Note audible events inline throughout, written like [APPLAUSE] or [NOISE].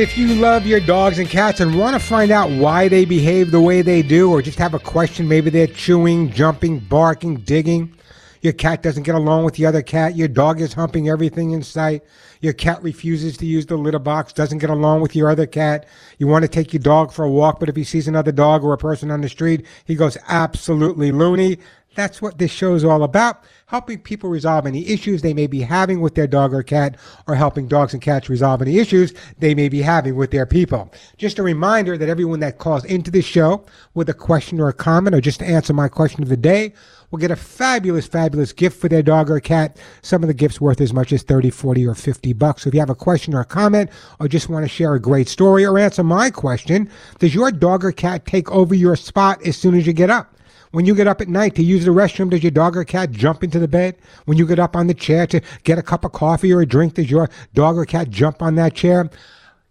If you love your dogs and cats and want to find out why they behave the way they do, or just have a question, maybe they're chewing, jumping, barking, digging, your cat doesn't get along with the other cat, your dog is humping everything in sight, your cat refuses to use the litter box, doesn't get along with your other cat, you want to take your dog for a walk, but if he sees another dog or a person on the street, he goes absolutely loony. That's what this show is all about helping people resolve any issues they may be having with their dog or cat, or helping dogs and cats resolve any issues they may be having with their people. Just a reminder that everyone that calls into the show with a question or a comment, or just to answer my question of the day, will get a fabulous, fabulous gift for their dog or cat. Some of the gifts worth as much as 30, 40, or 50 bucks. So if you have a question or a comment, or just want to share a great story or answer my question, does your dog or cat take over your spot as soon as you get up? When you get up at night to use the restroom, does your dog or cat jump into the bed? When you get up on the chair to get a cup of coffee or a drink, does your dog or cat jump on that chair?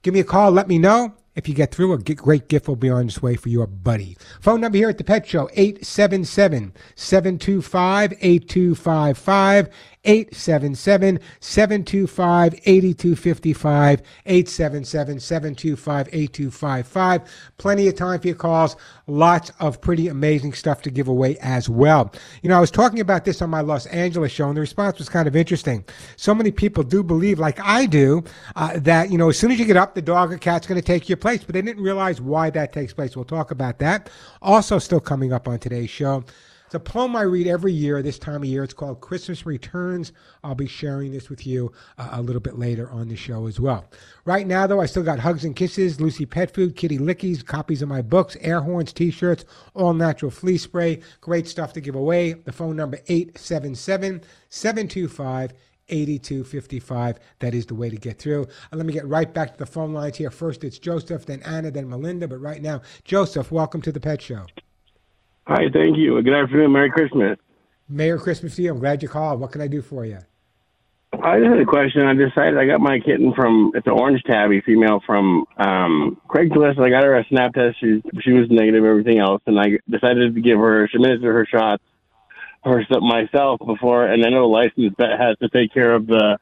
Give me a call. Let me know. If you get through, a great gift will be on its way for your buddy. Phone number here at the Pet Show, 877 725 8255. 877 725 8255. 877 725 8255. Plenty of time for your calls. Lots of pretty amazing stuff to give away as well. You know, I was talking about this on my Los Angeles show, and the response was kind of interesting. So many people do believe, like I do, uh, that, you know, as soon as you get up, the dog or cat's going to take your place, but they didn't realize why that takes place. We'll talk about that. Also, still coming up on today's show. It's a poem I read every year this time of year. It's called Christmas Returns. I'll be sharing this with you uh, a little bit later on the show as well. Right now, though, I still got hugs and kisses, Lucy Pet Food, Kitty Lickies, copies of my books, air horns, t-shirts, all natural flea spray. Great stuff to give away. The phone number 877 725 8255. That is the way to get through. Uh, let me get right back to the phone lines here. First, it's Joseph, then Anna, then Melinda. But right now, Joseph, welcome to the Pet Show. Hi, thank you. Good afternoon. Merry Christmas. Merry Christmas to you. I'm glad you called. What can I do for you? I just had a question. I decided I got my kitten from it's an orange tabby female from um, Craigslist. I got her a snap test. She she was negative, everything else, and I decided to give her administer her shots her myself before. And I know the licensed vet has to take care of the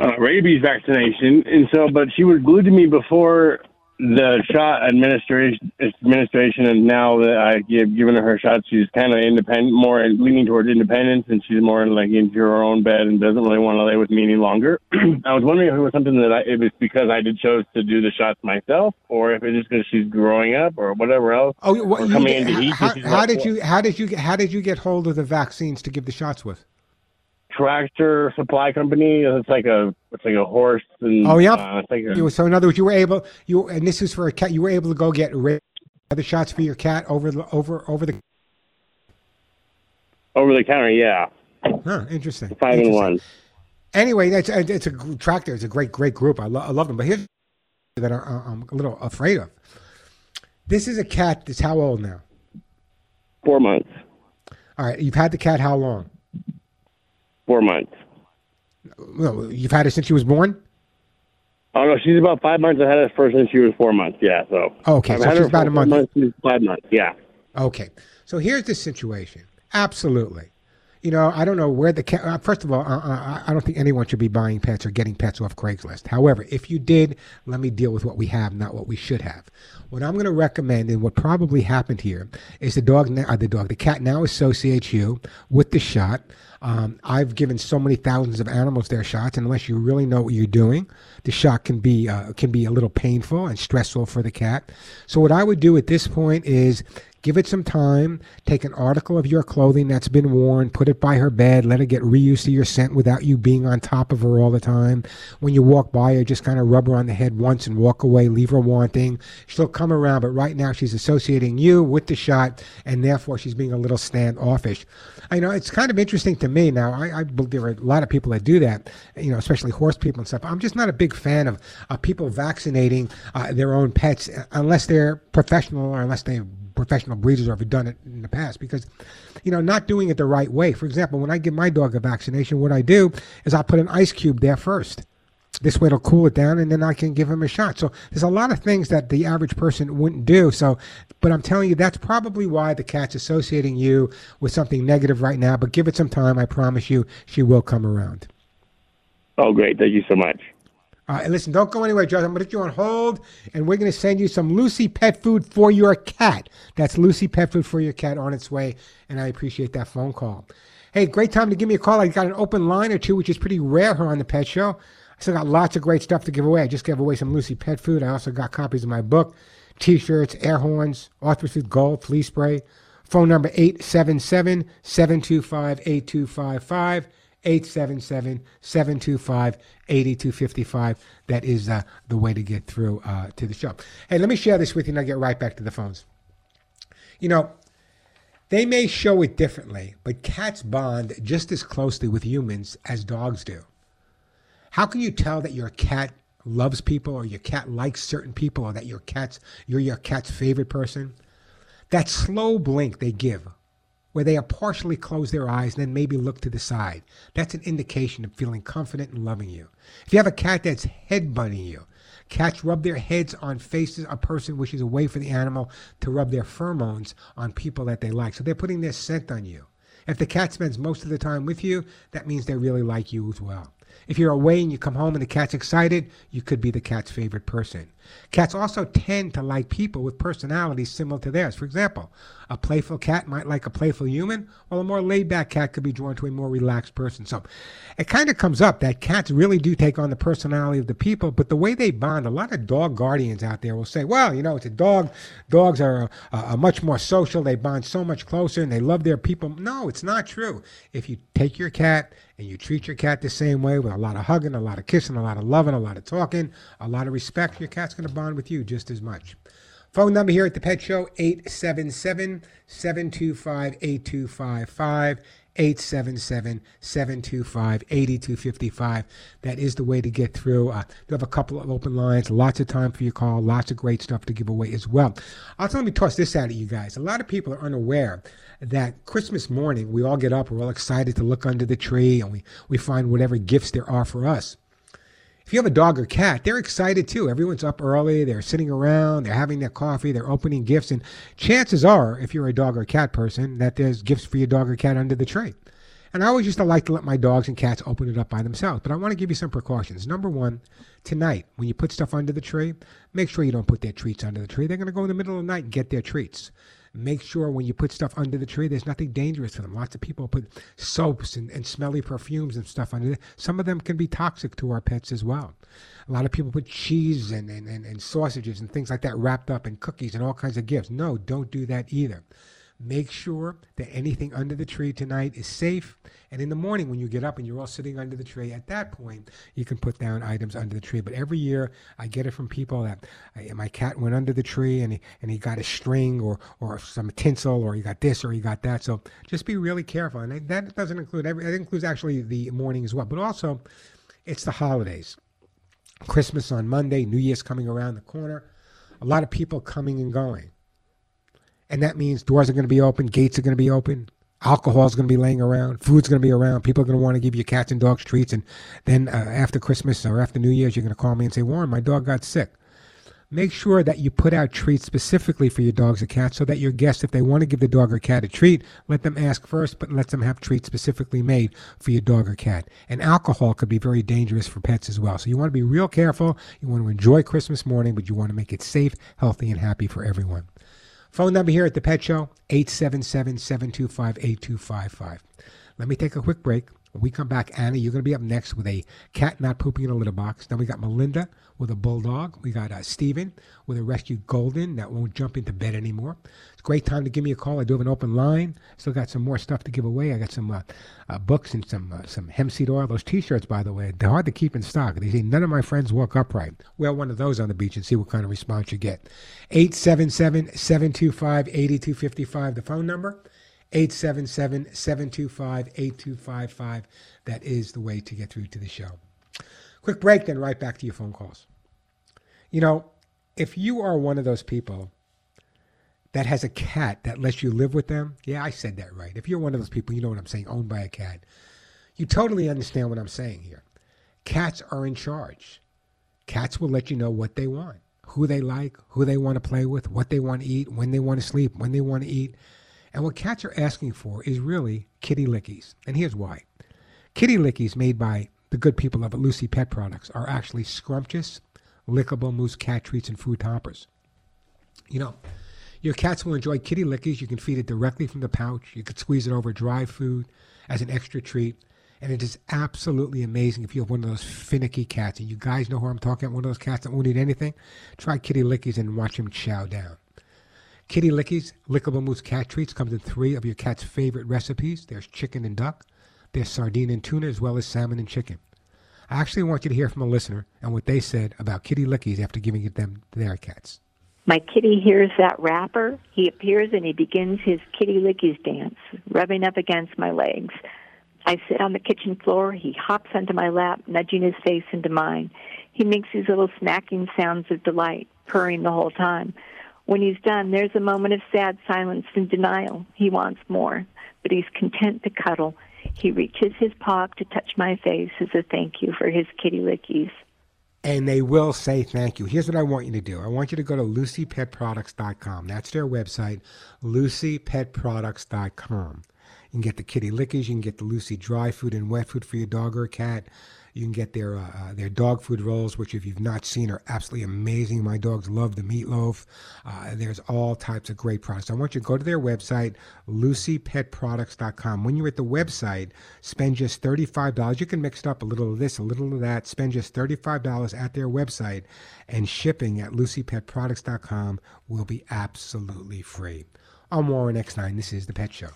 uh, rabies vaccination, and so but she was glued to me before the shot administration administration and now that I give given her shots, she's kind of independent, more leaning towards independence, and she's more like into her own bed and doesn't really want to lay with me any longer. [CLEARS THROAT] I was wondering if it was something that I, if it's because I did chose to do the shots myself, or if it's just because she's growing up, or whatever else. Oh, what, coming into heat. how, she's how like, did you how did you how did you get hold of the vaccines to give the shots with? Tractor Supply Company. It's like a it's like a horse and Oh, yeah. uh, like a, so in other words, you were able you and this is for a cat. You were able to go get other shots for your cat over the over over the. over the counter. Yeah, Huh, interesting. five in Interesting. one. Anyway, that's it's a tractor. It's a great great group. I, lo- I love them. But here's that I, I'm a little afraid of. This is a cat that's how old now? Four months. All right, you've had the cat how long? Four months. Well, you've had it since she was born. Oh no, she's about five months ahead of us first, and she was four months. Yeah, so oh, Okay, I've so she's about a month. Months, five months. Yeah. Okay, so here's the situation. Absolutely. You know, I don't know where the cat. Uh, first of all, uh, uh, I don't think anyone should be buying pets or getting pets off Craigslist. However, if you did, let me deal with what we have, not what we should have. What I'm going to recommend, and what probably happened here, is the dog, now, uh, the dog, the cat now associates you with the shot. Um, I've given so many thousands of animals their shots, and unless you really know what you're doing, the shot can be uh, can be a little painful and stressful for the cat. So what I would do at this point is give it some time. Take an article of your clothing that's been worn, put it by her bed, let her get reused to your scent without you being on top of her all the time. When you walk by her, just kind of rub her on the head once and walk away, leave her wanting. She'll come around, but right now she's associating you with the shot, and therefore she's being a little standoffish. I know it's kind of interesting to me now. I, I there are a lot of people that do that, you know, especially horse people and stuff. I'm just not a big fan of uh, people vaccinating uh, their own pets uh, unless they're professional or unless they professional breeders or have done it in the past because you know not doing it the right way for example when i give my dog a vaccination what i do is i put an ice cube there first This way it'll cool it down, and then I can give him a shot. So there's a lot of things that the average person wouldn't do. So, but I'm telling you, that's probably why the cat's associating you with something negative right now. But give it some time. I promise you, she will come around. Oh, great. Thank you so much. Uh, and listen, don't go anywhere, Josh. I'm going to put you on hold, and we're going to send you some Lucy pet food for your cat. That's Lucy pet food for your cat on its way, and I appreciate that phone call. Hey, great time to give me a call. I got an open line or two, which is pretty rare here on the Pet Show. I still got lots of great stuff to give away. I just gave away some Lucy pet food. I also got copies of my book, T-shirts, air horns, Arthur Gold, flea spray. Phone number 877 725 8255. 877 725 8255. That is uh, the way to get through uh, to the show. Hey, let me share this with you and I'll get right back to the phones. You know, they may show it differently, but cats bond just as closely with humans as dogs do. How can you tell that your cat loves people or your cat likes certain people or that your cat's you're your cat's favorite person? That slow blink they give where they are partially close their eyes and then maybe look to the side. That's an indication of feeling confident and loving you. If you have a cat that's headbutting you, cats rub their heads on faces a person wishes away for the animal to rub their pheromones on people that they like. So they're putting their scent on you. If the cat spends most of the time with you, that means they really like you as well. If you're away and you come home and the cat's excited, you could be the cat's favorite person. Cats also tend to like people with personalities similar to theirs. For example, a playful cat might like a playful human, while a more laid back cat could be drawn to a more relaxed person. So it kind of comes up that cats really do take on the personality of the people, but the way they bond, a lot of dog guardians out there will say, well, you know, it's a dog. Dogs are, uh, are much more social. They bond so much closer and they love their people. No, it's not true. If you take your cat and you treat your cat the same way with a lot of hugging, a lot of kissing, a lot of loving, a lot of talking, a lot of respect, your cat's going to bond with you just as much. Phone number here at the Pet Show 877 725 8255. 877 725 8255. That is the way to get through. Uh, you have a couple of open lines, lots of time for your call, lots of great stuff to give away as well. Also, let me toss this out at you guys. A lot of people are unaware that Christmas morning, we all get up, we're all excited to look under the tree, and we, we find whatever gifts there are for us. If you have a dog or cat, they're excited too. Everyone's up early, they're sitting around, they're having their coffee, they're opening gifts. And chances are, if you're a dog or cat person, that there's gifts for your dog or cat under the tree. And I always used to like to let my dogs and cats open it up by themselves. But I want to give you some precautions. Number one, tonight, when you put stuff under the tree, make sure you don't put their treats under the tree. They're going to go in the middle of the night and get their treats. Make sure when you put stuff under the tree, there's nothing dangerous to them. Lots of people put soaps and, and smelly perfumes and stuff under it. Some of them can be toxic to our pets as well. A lot of people put cheese and, and, and, and sausages and things like that wrapped up in cookies and all kinds of gifts. No, don't do that either. Make sure that anything under the tree tonight is safe. And in the morning, when you get up and you're all sitting under the tree, at that point, you can put down items under the tree. But every year, I get it from people that uh, my cat went under the tree and he, and he got a string or, or some tinsel or he got this or he got that. So just be really careful. And that doesn't include every, that includes actually the morning as well. But also, it's the holidays. Christmas on Monday, New Year's coming around the corner. A lot of people coming and going and that means doors are going to be open, gates are going to be open, alcohol is going to be laying around, food's going to be around. People are going to want to give you cats and dogs treats, and then uh, after Christmas or after New Year's, you're going to call me and say, "Warren, my dog got sick." Make sure that you put out treats specifically for your dogs or cats so that your guests, if they want to give the dog or cat a treat, let them ask first, but let them have treats specifically made for your dog or cat. And alcohol could be very dangerous for pets as well. So you want to be real careful. You want to enjoy Christmas morning, but you want to make it safe, healthy, and happy for everyone. Phone number here at the Pet Show, 877 725 8255. Let me take a quick break. When we come back, Anna, you're going to be up next with a cat not pooping in a litter box. Then we got Melinda with a bulldog. We got uh, Steven with a rescued golden that won't jump into bed anymore. It's a great time to give me a call. I do have an open line. Still got some more stuff to give away. I got some uh, uh, books and some uh, some hemp seed oil. Those T-shirts, by the way, they're hard to keep in stock. They say none of my friends walk upright. Wear one of those on the beach and see what kind of response you get. 877-725-8255, the phone number. 877 725 8255. That is the way to get through to the show. Quick break, then right back to your phone calls. You know, if you are one of those people that has a cat that lets you live with them, yeah, I said that right. If you're one of those people, you know what I'm saying, owned by a cat, you totally understand what I'm saying here. cats are in charge. Cats will let you know what they want, who they like, who they want to play with, what they want to eat, when they want to sleep, when they want to eat. And what cats are asking for is really kitty lickies. And here's why. Kitty lickies made by the good people of Lucy Pet Products are actually scrumptious, lickable mousse cat treats and food toppers. You know, your cats will enjoy kitty lickies. You can feed it directly from the pouch. You could squeeze it over dry food as an extra treat. And it is absolutely amazing if you have one of those finicky cats. And you guys know who I'm talking about, one of those cats that won't eat anything. Try kitty lickies and watch him chow down. Kitty Lickies Lickable Mousse Cat Treats comes in three of your cat's favorite recipes. There's chicken and duck, there's sardine and tuna, as well as salmon and chicken. I actually want you to hear from a listener and what they said about Kitty Lickies after giving it them to their cats. My kitty hears that wrapper. He appears and he begins his kitty lickies dance, rubbing up against my legs. I sit on the kitchen floor. He hops onto my lap, nudging his face into mine. He makes these little smacking sounds of delight, purring the whole time. When he's done, there's a moment of sad silence and denial. He wants more, but he's content to cuddle. He reaches his paw to touch my face as a thank you for his kitty lickies. And they will say thank you. Here's what I want you to do I want you to go to lucypetproducts.com. That's their website, lucypetproducts.com. You can get the kitty lickies, you can get the Lucy dry food and wet food for your dog or cat. You can get their uh, uh, their dog food rolls, which if you've not seen are absolutely amazing. My dogs love the meatloaf. Uh, there's all types of great products. I want you to go to their website, lucypetproducts.com. When you're at the website, spend just $35. You can mix it up a little of this, a little of that. Spend just $35 at their website, and shipping at lucypetproducts.com will be absolutely free. I'm Warren Eckstein. This is The Pet Show.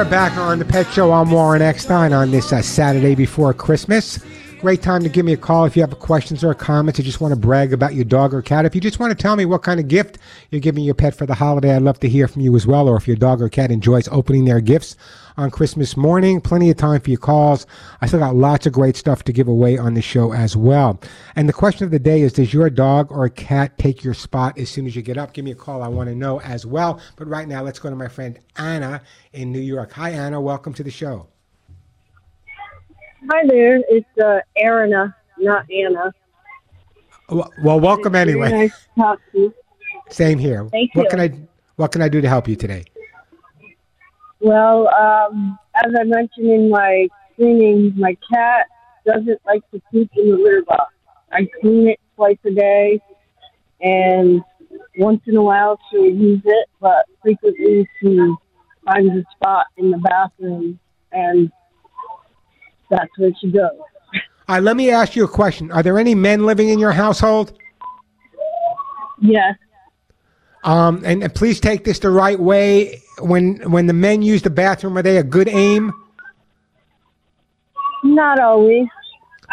Are back on the Pet Show. I'm Warren Eckstein on this uh, Saturday before Christmas. Great time to give me a call if you have questions or comments. You just want to brag about your dog or cat. If you just want to tell me what kind of gift you're giving your pet for the holiday, I'd love to hear from you as well. Or if your dog or cat enjoys opening their gifts on Christmas morning, plenty of time for your calls. I still got lots of great stuff to give away on the show as well. And the question of the day is Does your dog or cat take your spot as soon as you get up? Give me a call. I want to know as well. But right now, let's go to my friend Anna in New York. Hi, Anna. Welcome to the show. Hi there. It's uh, Arina, not Anna. Well, well welcome Very anyway. nice to talk to you. Same here. Thank what you. can I What can I do to help you today? Well, um, as I mentioned in my cleaning, my cat doesn't like to poop in the litter box. I clean it twice a day, and once in a while she'll use it, but frequently she finds a spot in the bathroom, and that's where she goes. All right, let me ask you a question. Are there any men living in your household? Yes. Um, and, and please take this the right way. When when the men use the bathroom, are they a good aim? Not always.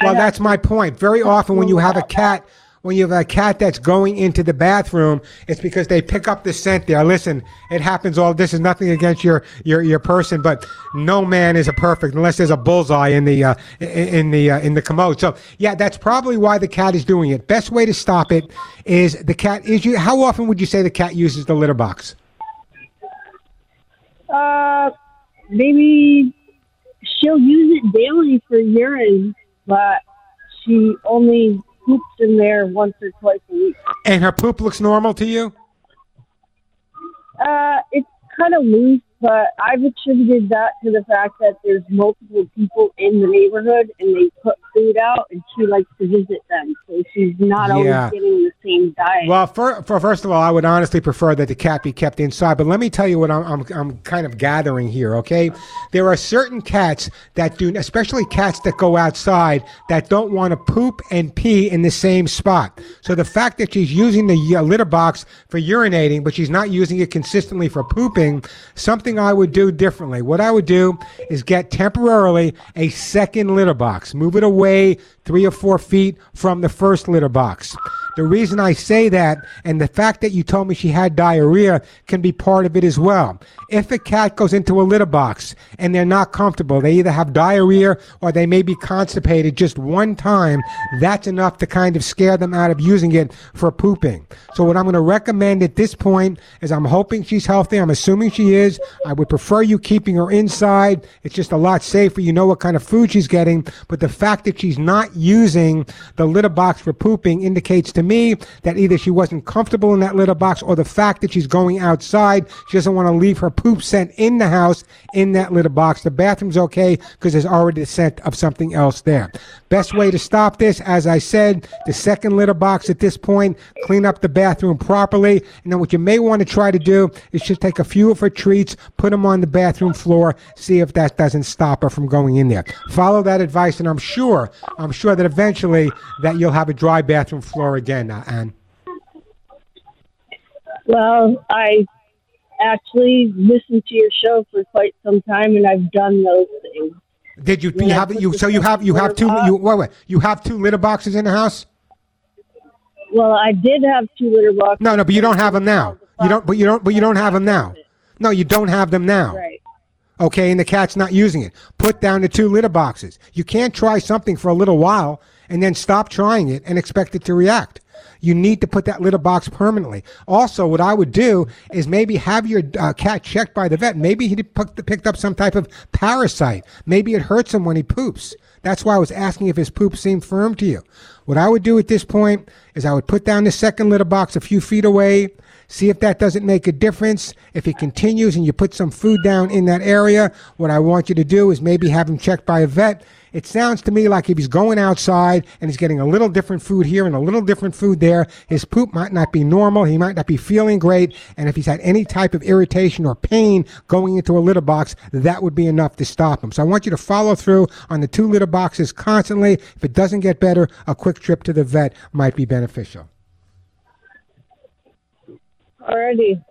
Well, that's my point. Very often, when you have a cat, when you have a cat that's going into the bathroom, it's because they pick up the scent there. Listen, it happens all. This is nothing against your your your person, but no man is a perfect unless there's a bullseye in the uh, in the uh, in the commode. So yeah, that's probably why the cat is doing it. Best way to stop it is the cat is you. How often would you say the cat uses the litter box? Uh, maybe she'll use it daily for urine, but she only poops in there once or twice a week. And her poop looks normal to you? Uh, it's kind of loose, but I've attributed that to the fact that there's multiple people in the neighborhood and they put food out, and she likes to visit them, so she's not Yeah. always getting the same diet. Well, for, for first of all, I would honestly prefer that the cat be kept inside. But let me tell you what I'm, I'm, I'm kind of gathering here. Okay, there are certain cats that do, especially cats that go outside, that don't want to poop and pee in the same spot. So the fact that she's using the uh, litter box for urinating, but she's not using it consistently for pooping, something I would do differently. What I would do is get temporarily a second litter box, move it away three or four feet from the first litter box. The reason I say that, and the fact that you told me she had diarrhea, can be part of it as well. If a cat goes into a litter box and they're not comfortable, they either have diarrhea or they may be constipated just one time, that's enough to kind of scare them out of using it for pooping. So what I'm going to recommend at this point is I'm hoping she's healthy. I'm assuming she is. I would prefer you keeping her inside. It's just a lot safer. You know what kind of food she's getting. But the fact that she's not using the litter box for pooping indicates to me that either she wasn't comfortable in that litter box or the fact that she's going outside. She doesn't want to leave her poop scent in the house in that litter box. The bathroom's okay because there's already the scent of something else there. Best way to stop this, as I said, the second litter box at this point, clean up the bathroom properly. And then what you may want to try to do is just take a few of her treats, put them on the bathroom floor, see if that doesn't stop her from going in there. Follow that advice, and I'm sure, I'm sure that eventually that you'll have a dry bathroom floor again, uh, Anne. Well, I actually listened to your show for quite some time, and I've done those things. Did you, you have you so you have you have two litter you wait wait you have two litter boxes in the house? Well, I did have two litter boxes. No, no, but you don't have them now. You don't, but you don't, but you don't have them now. No, you don't have them now. Right. Okay, and the cat's not using it. Put down the two litter boxes. You can't try something for a little while and then stop trying it and expect it to react. You need to put that litter box permanently. Also, what I would do is maybe have your uh, cat checked by the vet. Maybe he picked up some type of parasite. Maybe it hurts him when he poops. That's why I was asking if his poop seemed firm to you. What I would do at this point is I would put down the second litter box a few feet away, see if that doesn't make a difference. If it continues and you put some food down in that area, what I want you to do is maybe have him checked by a vet. It sounds to me like if he's going outside and he's getting a little different food here and a little different food there, his poop might not be normal. He might not be feeling great. And if he's had any type of irritation or pain going into a litter box, that would be enough to stop him. So I want you to follow through on the two litter boxes constantly. If it doesn't get better, a quick trip to the vet might be beneficial. Alrighty.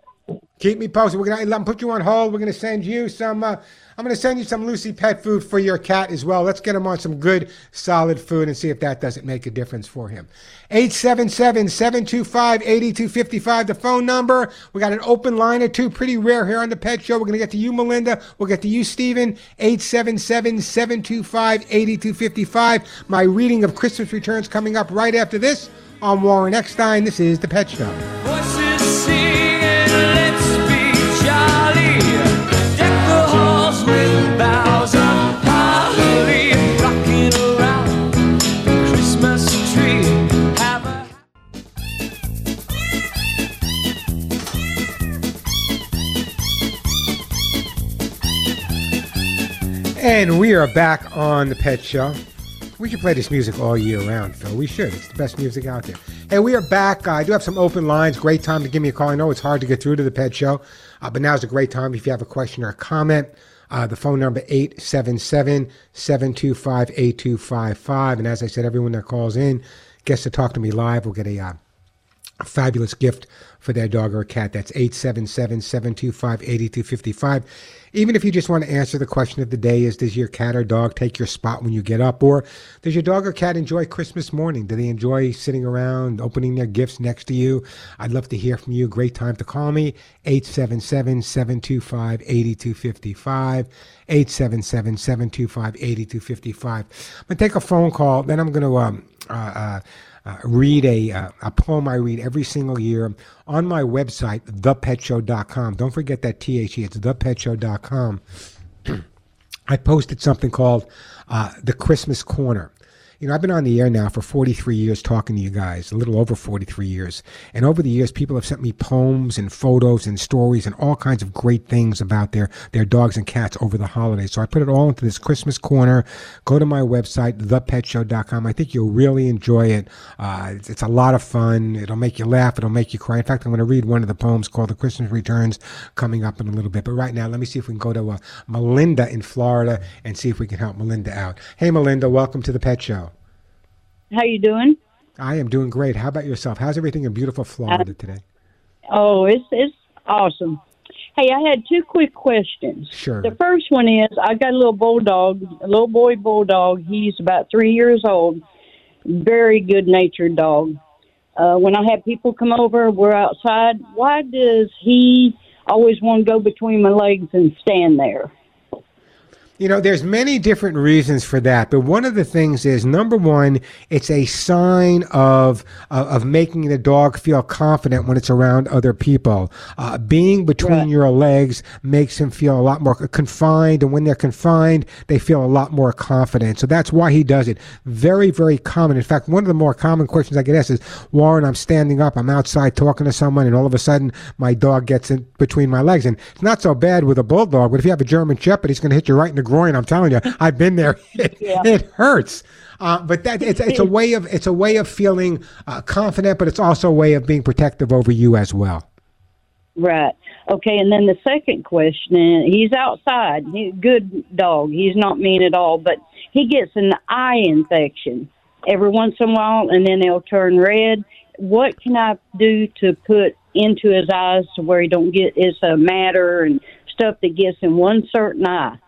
Keep me posted. We're gonna put you on hold. We're gonna send you some. Uh, I'm gonna send you some Lucy pet food for your cat as well. Let's get him on some good, solid food and see if that doesn't make a difference for him. 877-725-8255, the phone number. We got an open line or two, pretty rare here on the Pet Show. We're gonna get to you, Melinda. We'll get to you, Stephen. 877-725-8255. My reading of Christmas Returns coming up right after this on Warren Eckstein. This is the Pet Show. And we are back on the Pet Show. We should play this music all year round, Phil. We should. It's the best music out there. Hey, we are back. I do have some open lines. Great time to give me a call. I know it's hard to get through to the Pet Show, uh, but now's a great time if you have a question or a comment. Uh, the phone number 877-725-8255. And as I said, everyone that calls in gets to talk to me live. We'll get a, uh, a fabulous gift for their dog or cat. That's 877-725-8255. Even if you just want to answer the question of the day is does your cat or dog take your spot when you get up or does your dog or cat enjoy Christmas morning? Do they enjoy sitting around opening their gifts next to you? I'd love to hear from you. Great time to call me 877-725-8255. 877-725-8255. I'm going to take a phone call, then I'm going to um uh, uh uh, read a, uh, a poem I read every single year on my website, thepetshow.com. Don't forget that THE, it's thepetshow.com. [CLEARS THROAT] I posted something called uh, The Christmas Corner. You know, I've been on the air now for 43 years talking to you guys, a little over 43 years. And over the years, people have sent me poems and photos and stories and all kinds of great things about their, their dogs and cats over the holidays. So I put it all into this Christmas corner. Go to my website, thepetshow.com. I think you'll really enjoy it. Uh, it's, it's a lot of fun. It'll make you laugh. It'll make you cry. In fact, I'm going to read one of the poems called The Christmas Returns coming up in a little bit. But right now, let me see if we can go to uh, Melinda in Florida and see if we can help Melinda out. Hey, Melinda, welcome to the Pet Show. How you doing? I am doing great. How about yourself? How's everything in beautiful Florida today? Oh, it's it's awesome. Hey, I had two quick questions. Sure. The first one is I got a little bulldog, a little boy bulldog. He's about three years old. Very good natured dog. uh, when I have people come over, we're outside. Why does he always want to go between my legs and stand there? You know, there's many different reasons for that, but one of the things is number one, it's a sign of of, of making the dog feel confident when it's around other people. Uh, being between Right. your legs makes him feel a lot more confined, and when they're confined, they feel a lot more confident. So that's why he does it. Very, very common. In fact, one of the more common questions I get asked is, Warren, I'm standing up, I'm outside talking to someone, and all of a sudden my dog gets in between my legs, and it's not so bad with a bulldog, but if you have a German Shepherd, he's going to hit you right in the groin. I'm telling you, I've been there. [LAUGHS] It, Yeah. it hurts. Uh, but that it's, it's a [LAUGHS] way of it's a way of feeling uh, confident, but it's also a way of being protective over you as well. Right. Okay, and then the second question, he's outside. He's a good dog. He's not mean at all, but he gets an eye infection every once in a while, and then they'll turn red. What can I do to put into his eyes to where he don't get it's a matter and stuff that gets in one certain eye?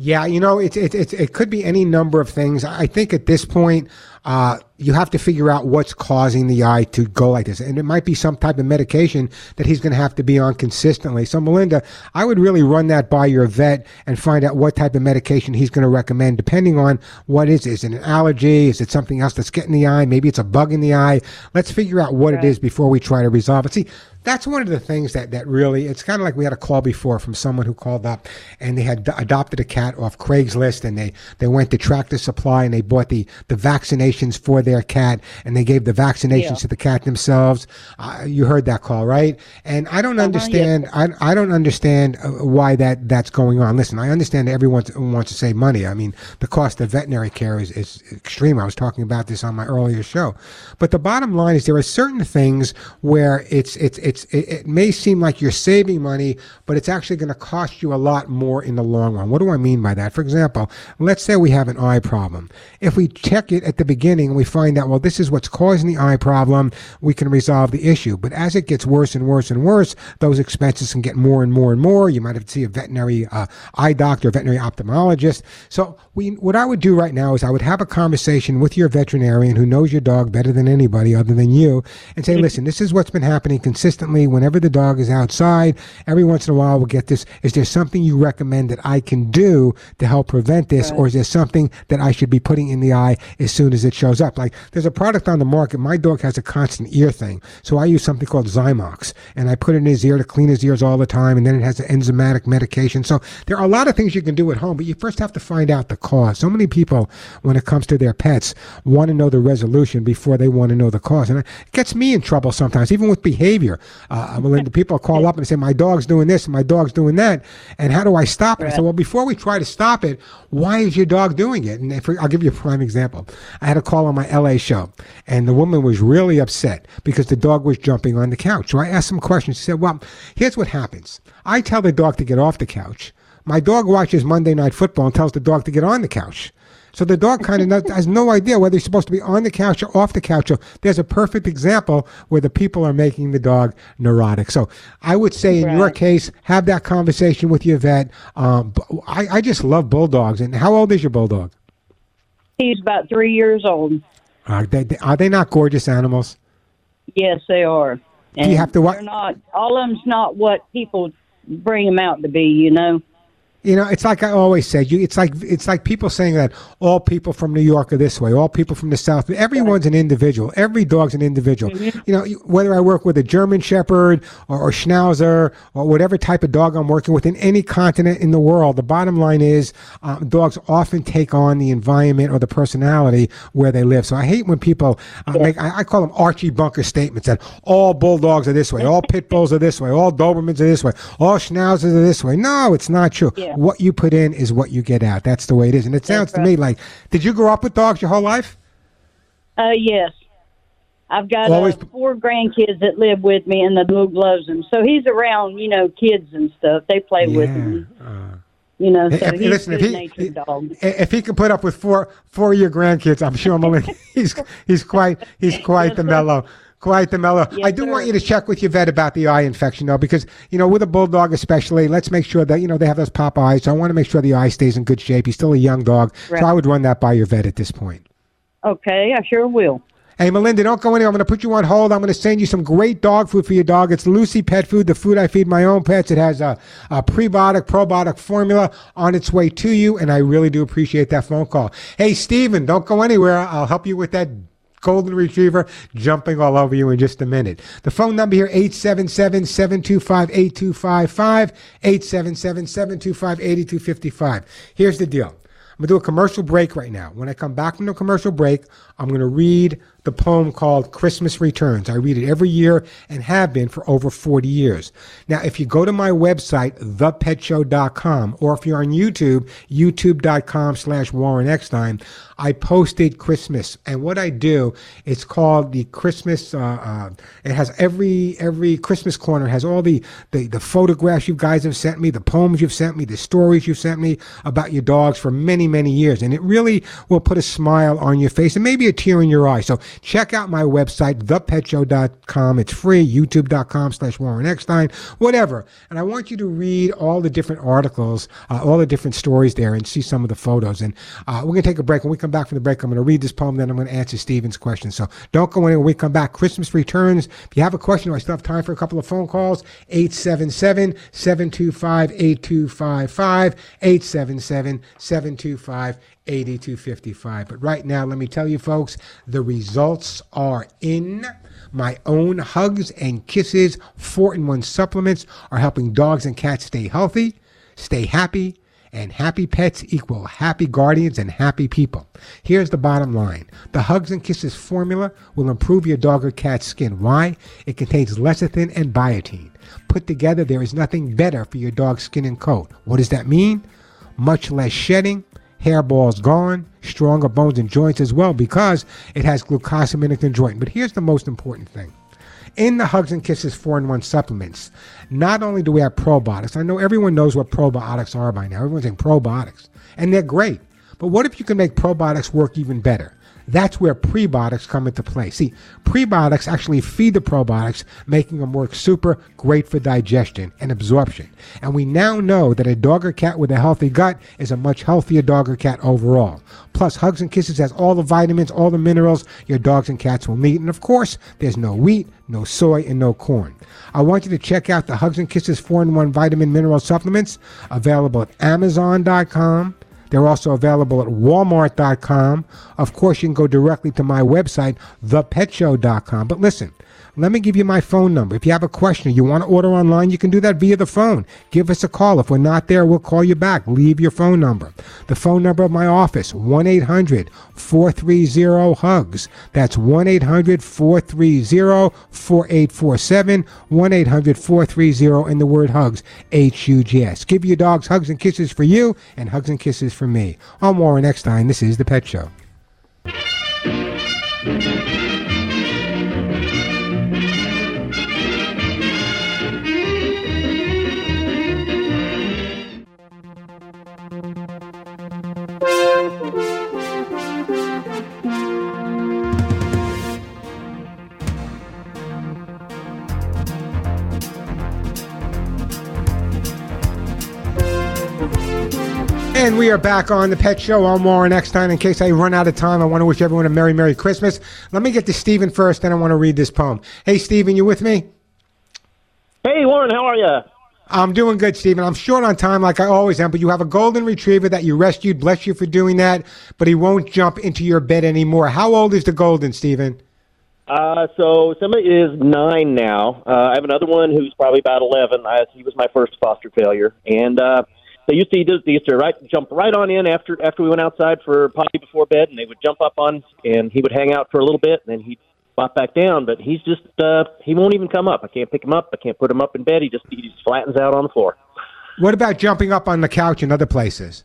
Yeah, you know, it's it, it, it could be any number of things. I think at this point, uh, you have to figure out what's causing the eye to go like this. And it might be some type of medication that he's going to have to be on consistently. So, Melinda, I would really run that by your vet and find out what type of medication he's going to recommend, depending on what is. Is it an allergy? Is it something else that's getting the eye? Maybe it's a bug in the eye. Let's figure out what it is before we try to resolve it. See, that's one of the things that, that really, it's kind of like we had a call before from someone who called up and they had d- adopted a cat off Craigslist and they, they went to Tractor Supply and they bought the, the vaccinations for their cat and they gave the vaccinations Yeah. to the cat themselves. Uh, you heard that call, right? And I don't understand, I, I don't understand uh, why that, that's going on. Listen, I understand everyone wants to save money. I mean, the cost of veterinary care is, is extreme. I was talking about this on my earlier show. But the bottom line is there are certain things where it's, it's, it's, it, it may seem like you're saving money, but it's actually going to cost you a lot more in the long run. What do I mean by that? For example, let's say we have an eye problem. If we check it at the beginning and we find out, well, this is what's causing the eye problem, we can resolve the issue. But as it gets worse and worse and worse, those expenses can get more and more and more. You might have to see a veterinary uh, eye doctor, veterinary ophthalmologist. So we, what I would do right now is I would have a conversation with your veterinarian who knows your dog better than anybody other than you and say, listen, this is what's been happening consistently whenever the dog is outside. Every once in a while we'll get this. Is there something you recommend that I can do to help prevent this? Or is there something that I should be putting in the eye as soon as it shows up? Like there's a product on the market. My dog has a constant ear thing. So I use something called Zymox and I put it in his ear to clean his ears all the time. And then it has an enzymatic medication. So there are a lot of things you can do at home, but you first have to find out the cause. So many people, when it comes to their pets, want to know the resolution before they want to know the cause. And it gets me in trouble sometimes, even with behavior. Uh, Melinda, people call up and say, my dog's doing this and my dog's doing that. And how do I stop it? I well, before we try to stop it, why is your dog doing it? And if, I'll give you a prime example. I had a call on my LA show and the woman was really upset because the dog was jumping on the couch. So I asked some questions. She said, well, here's what happens. I tell the dog to get off the couch. My dog watches Monday Night Football and tells the dog to get on the couch. So the dog kind of [LAUGHS] has no idea whether he's supposed to be on the couch or off the couch. So there's a perfect example where the people are making the dog neurotic. So I would say in your case, have that conversation with your vet. Um, I, I just love bulldogs. And how old is your bulldog? He's about three years old. Are they, are they not gorgeous animals? Yes, they are. And you have to wa- They're not. All of them's not what people bring them out to be. You know. You know, it's like I always say. You, it's like it's like people saying that all people from New York are this way, all people from the South. Everyone's an individual. Every dog's an individual. Mm-hmm. You know, whether I work with a German Shepherd or, or Schnauzer or whatever type of dog I'm working with in any continent in the world, the bottom line is um, dogs often take on the environment or the personality where they live. So I hate when people uh, make I, I call them Archie Bunker statements that all bulldogs are this way, all pit bulls are this way, all Dobermans are this way, all Schnauzers are this way. No, it's not true. Yeah. What you put in is what you get out. That's the way it is. And it sounds to me like, did you grow up with dogs your whole life? Uh, yes. I've got Always- uh, four grandkids that live with me, and the dog loves them. So he's around, you know, kids and stuff. They play with him, you know. So If- he's listen, a if he- dog. If he can put up with four four of your grandkids, I'm sure Melinda, [LAUGHS] he's he's quite he's [LAUGHS] quite the mellow. Quite the mellow. I do sir. want you to check with your vet about the eye infection, though, because you know with a bulldog, especially, let's make sure that you know they have those pop eyes. So I want to make sure the eye stays in good shape. He's still a young dog, Right. so I would run that by your vet at this point. Okay, I sure will. Hey, Melinda, don't go anywhere. I'm going to put you on hold. I'm going to send you some great dog food for your dog. It's Lucy Pet Food, the food I feed my own pets. It has a, a prebiotic, probiotic formula on its way to you, and I really do appreciate that phone call. Hey, Steven, don't go anywhere. I'll help you with that golden retriever jumping all over you in just a minute. The phone number here, 877-725-8255, 877-725-8255. Here's the deal. I'm going to do a commercial break right now. When I come back from the commercial break, I'm going to read the poem called Christmas Returns. I read it every year and have been for over 40 years. Now, if you go to my website, thepetshow.com, or if you're on YouTube, youtube.com slash Warren Eckstein, I posted Christmas. And what I do, it's called the Christmas, uh, uh, it has every, every Christmas corner has all the, the, the photographs you guys have sent me, the poems you've sent me, the stories you've sent me about your dogs for many, many years. And it really will put a smile on your face and maybe a tear in your eye. So check out my website, thepetshow.com. It's free, youtube.com slash Warren Eckstein, whatever. And I want you to read all the different articles, uh, all the different stories there and see some of the photos. And uh, we're going to take a break. When we come back from the break, I'm going to read this poem, then I'm going to answer Steven's question. So don't go anywhere. When we come back, Christmas returns. If you have a question, I still have time for a couple of phone calls, 877 725 8255, 877 725 8255. But right now, let me tell you folks, the results are in. My own hugs and kisses, four in one supplements are helping dogs and cats stay healthy, stay happy, and happy pets equal happy guardians and happy people. Here's the bottom line. The Hugs and Kisses formula will improve your dog or cat's skin. Why? It contains lecithin and biotin. Put together, there is nothing better for your dog's skin and coat. What does that mean? Much less shedding, hairballs gone, stronger bones and joints as well because it has glucosamine and chondroitin. But here's the most important thing. In the Hugs and Kisses 4 in 1 supplements, not only do we have probiotics, I know everyone knows what probiotics are by now. Everyone's saying probiotics, and they're great. But what if you can make probiotics work even better? That's where prebiotics come into play. See, prebiotics actually feed the probiotics, making them work super great for digestion and absorption. And we now know that a dog or cat with a healthy gut is a much healthier dog or cat overall. Plus, Hugs and Kisses has all the vitamins, all the minerals your dogs and cats will need. And of course, there's no wheat, no soy, and no corn. I want you to check out the Hugs and Kisses 4 in 1 vitamin mineral supplements available at Amazon.com. They're also available at walmart.com. Of course, you can go directly to my website, thepetshow.com. But listen, let me give you my phone number. If you have a question, or you want to order online, you can do that via the phone. Give us a call. If we're not there, we'll call you back. Leave your phone number. The phone number of my office, 1-800-430-HUGS. That's 1-800-430-4847, 1-800-430 and the word HUGS, H-U-G-S. Give your dogs hugs and kisses for you and hugs and kisses for me. I'm Warren Eckstein. This is The Pet Show. And we are back on the Pet Show. I'm Warren Eckstein. In case I run out of time, I want to wish everyone a Merry, Merry Christmas. Let me get to Stephen first, then I want to read this poem. Hey, Stephen, you with me? Hey, Warren, how are you? I'm doing good, Stephen. I'm short on time like I always am, but you have a golden retriever that you rescued. Bless you for doing that, but he won't jump into your bed anymore. How old is the golden, Stephen? Uh, so Simba is nine now. Uh, I have another one who's probably about eleven. I, he was my first foster failure, and uh, they used to they used to right jump right on in after after we went outside for potty before bed, and they would jump up on, and he would hang out for a little bit, and then he'd pop back down. But he's just uh, he won't even come up. I can't pick him up. I can't put him up in bed. He just he just flattens out on the floor. What about jumping up on the couch and other places?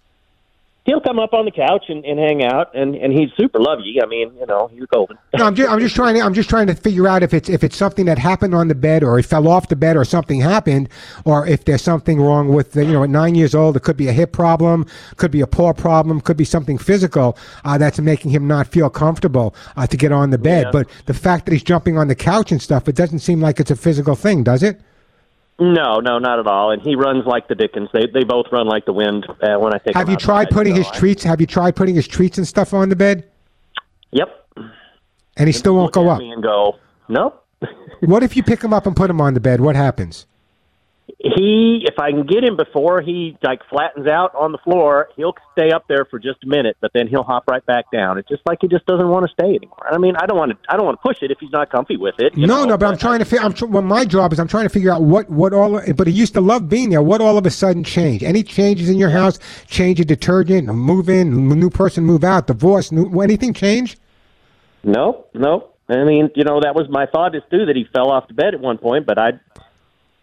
He'll come up on the couch and, and hang out, and, and he's super lovey. I mean, you know, you're golden. No, I'm just, I'm just trying to I'm just trying to figure out if it's if it's something that happened on the bed or he fell off the bed or something happened or if there's something wrong with the, you know at nine years old it could be a hip problem could be a paw problem could be something physical uh, that's making him not feel comfortable uh, to get on the bed Yeah. but the fact that he's jumping on the couch and stuff it doesn't seem like it's a physical thing does it No, no, not at all. And he runs like the Dickens. They they both run like the wind uh, when I take. have you tried outside, putting so his I- treats have you tried putting his treats and stuff on the bed Yep. And he still won't go up. and go, nope. What if you pick him up and put him on the bed? What happens? He, if I can get him before he like flattens out on the floor, he'll stay up there for just a minute, but then he'll hop right back down. It's just like he just doesn't want to stay anymore. I mean, I don't want to, I don't want to push it if he's not comfy with it. No, know, no, but I'm trying to figure. I'm tr- well, my job is I'm trying to figure out what what all. But he used to love being there. What all of a sudden changed? Any changes in your house? Change of detergent? Move in? New person move out? Divorce? New, anything change? No, no. I mean, you know, that was my thought is too that he fell off the bed at one point, but I,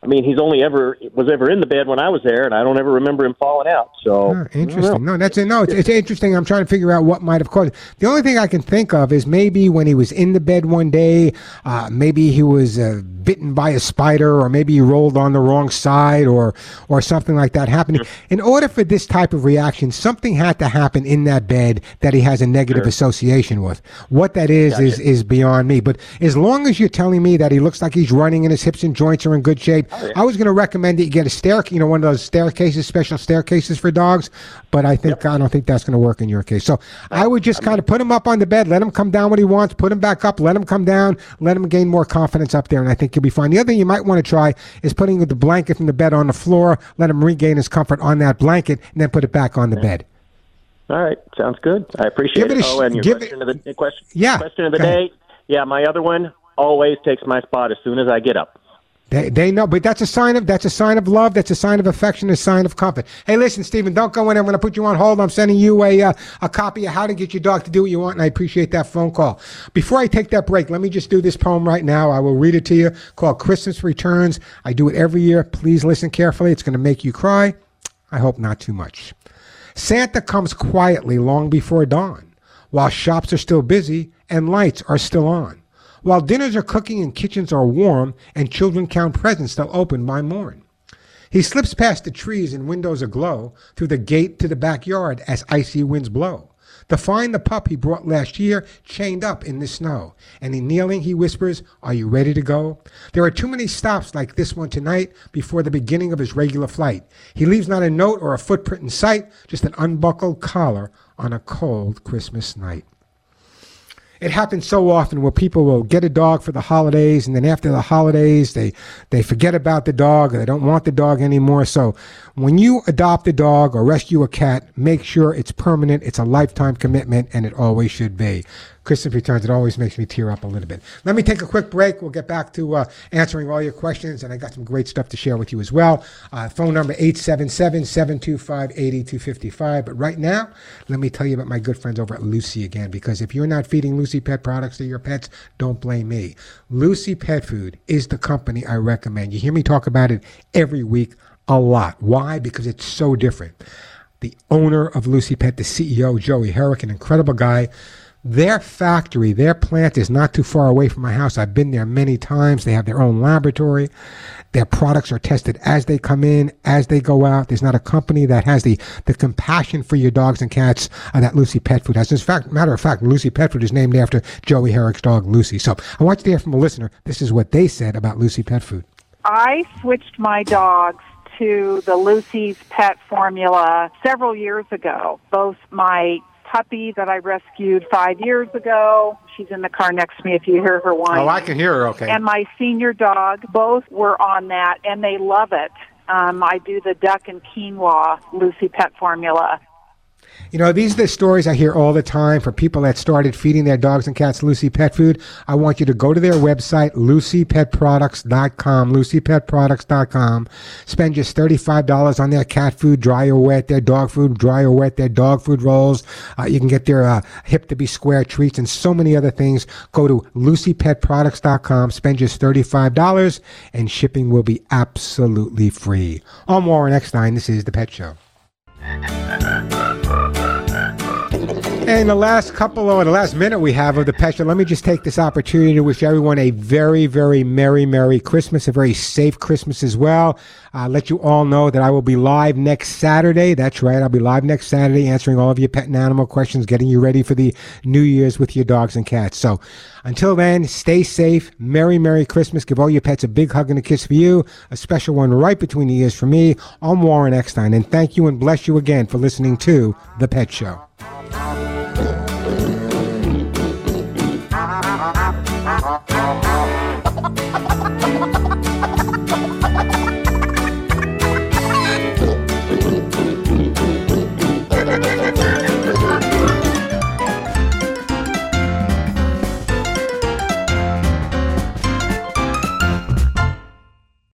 I mean, he's only ever was ever in the bed when I was there, and I don't ever remember him falling out. So I don't know. interesting. No, that's no. It's, it's interesting. I'm trying to figure out what might have caused. it. The only thing I can think of is maybe when he was in the bed one day, uh, maybe he was uh, bitten by a spider, or maybe he rolled on the wrong side, or or something like that happening. In order for this type of reaction, something had to happen in that bed that he has a negative association with. What that is is is beyond me. But as long as you're telling me that he looks like he's running and his hips and joints are in good shape, Oh, I was going to recommend that you get a stair, you know, one of those staircases, special staircases for dogs. But I think I don't think that's going to work in your case. So I would just kind of put him up on the bed, let him come down when he wants, put him back up, let him come down, let him gain more confidence up there, and I think you'll be fine. The other thing you might want to try is putting the blanket from the bed on the floor, let him regain his comfort on that blanket, and then put it back on the bed. All right, sounds good. I appreciate Give it it. Oh, and your question of the question, Yeah, question of the ahead. day. Yeah, my other one always takes my spot as soon as I get up. They, they know, but that's a sign of that's a sign of love. That's a sign of affection. A sign of comfort. Hey, listen, Stephen, don't go in. I'm going to put you on hold. I'm sending you a uh, a copy of how to get your dog to do what you want, and I appreciate that phone call. Before I take that break, let me just do this poem right now. I will read it to you. Called Christmas Returns. I do it every year. Please listen carefully. It's going to make you cry. I hope not too much. Santa comes quietly long before dawn, while shops are still busy and lights are still on, while dinners are cooking and kitchens are warm and children count presents they'll open by morn. He slips past the trees and windows aglow through the gate to the backyard as icy winds blow. To find the pup he brought last year chained up in the snow. And in kneeling, he whispers, Are you ready to go? There are too many stops like this one tonight before the beginning of his regular flight. He leaves not a note or a footprint in sight, just an unbuckled collar on a cold Christmas night. It happens so often where people will get a dog for the holidays and then after the holidays they they forget about the dog or they don't want the dog anymore. So when you adopt a dog or rescue a cat, make sure it's permanent, it's a lifetime commitment and it always should be. Christmas returns, it always makes me tear up a little bit. Let me take a quick break. We'll get back to uh, answering all your questions, and I got some great stuff to share with you as well. Uh, phone number 877-725-8255. But right now, let me tell you about my good friends over at Lucy again, because if you're not feeding Lucy Pet products to your pets, don't blame me. Lucy Pet Food is the company I recommend. You hear me talk about it every week a lot. Why? Because it's so different. The owner of Lucy Pet, the CEO, Joey Herrick, an incredible guy. Their factory, their plant is not too far away from my house. I've been there many times. They have their own laboratory. Their products are tested as they come in, as they go out. There's not a company that has the, the compassion for your dogs and cats uh, that Lucy Pet Food has. In fact, matter of fact, Lucy Pet Food is named after Joey Herrick's dog, Lucy. So I want you to hear from a listener. This is what they said about Lucy Pet Food. I switched my dogs to the Lucy's Pet formula several years ago. Both my puppy that I rescued five years ago, she's in the car next to me if you hear her whine. Oh, I can hear her okay. And my senior dog, both were on that and they love it. Um, I do the duck and quinoa Lucy Pet formula. You know, these are the stories I hear all the time for people that started feeding their dogs and cats Lucy Pet Food. I want you to go to their website, lucypetproducts.com, lucypetproducts.com. Spend just $35 on their cat food, dry or wet, their dog food, dry or wet, their dog food rolls. Uh, you can get their uh, hip to be square treats and so many other things. Go to lucypetproducts.com, spend just $35, and shipping will be absolutely free. I'm Warren Eckstein. This is The Pet Show. And the last couple or the last minute we have of the Pet Show, let me just take this opportunity to wish everyone a very, very merry, merry Christmas, a very safe Christmas as well. Uh, let you all know that I will be live next Saturday. That's right, I'll be live next Saturday answering all of your pet and animal questions, getting you ready for the New Year's with your dogs and cats. So until then, stay safe. Merry, Merry Christmas. Give all your pets a big hug and a kiss for you, a special one right between the ears for me. I'm Warren Eckstein, and thank you and bless you again for listening to The Pet Show.